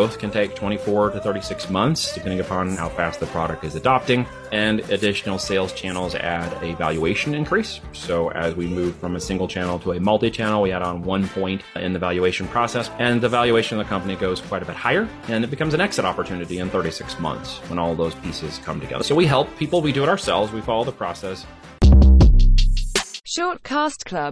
Both can take 24 to 36 months, depending upon how fast the product is adopting. And additional sales channels add a valuation increase. So as we move from a single channel to a multi-channel, we add on one point in the valuation process, and the valuation of the company goes quite a bit higher, and it becomes an exit opportunity in 36 months when all those pieces come together. So we help people, we do it ourselves, we follow the process. Shortcast Club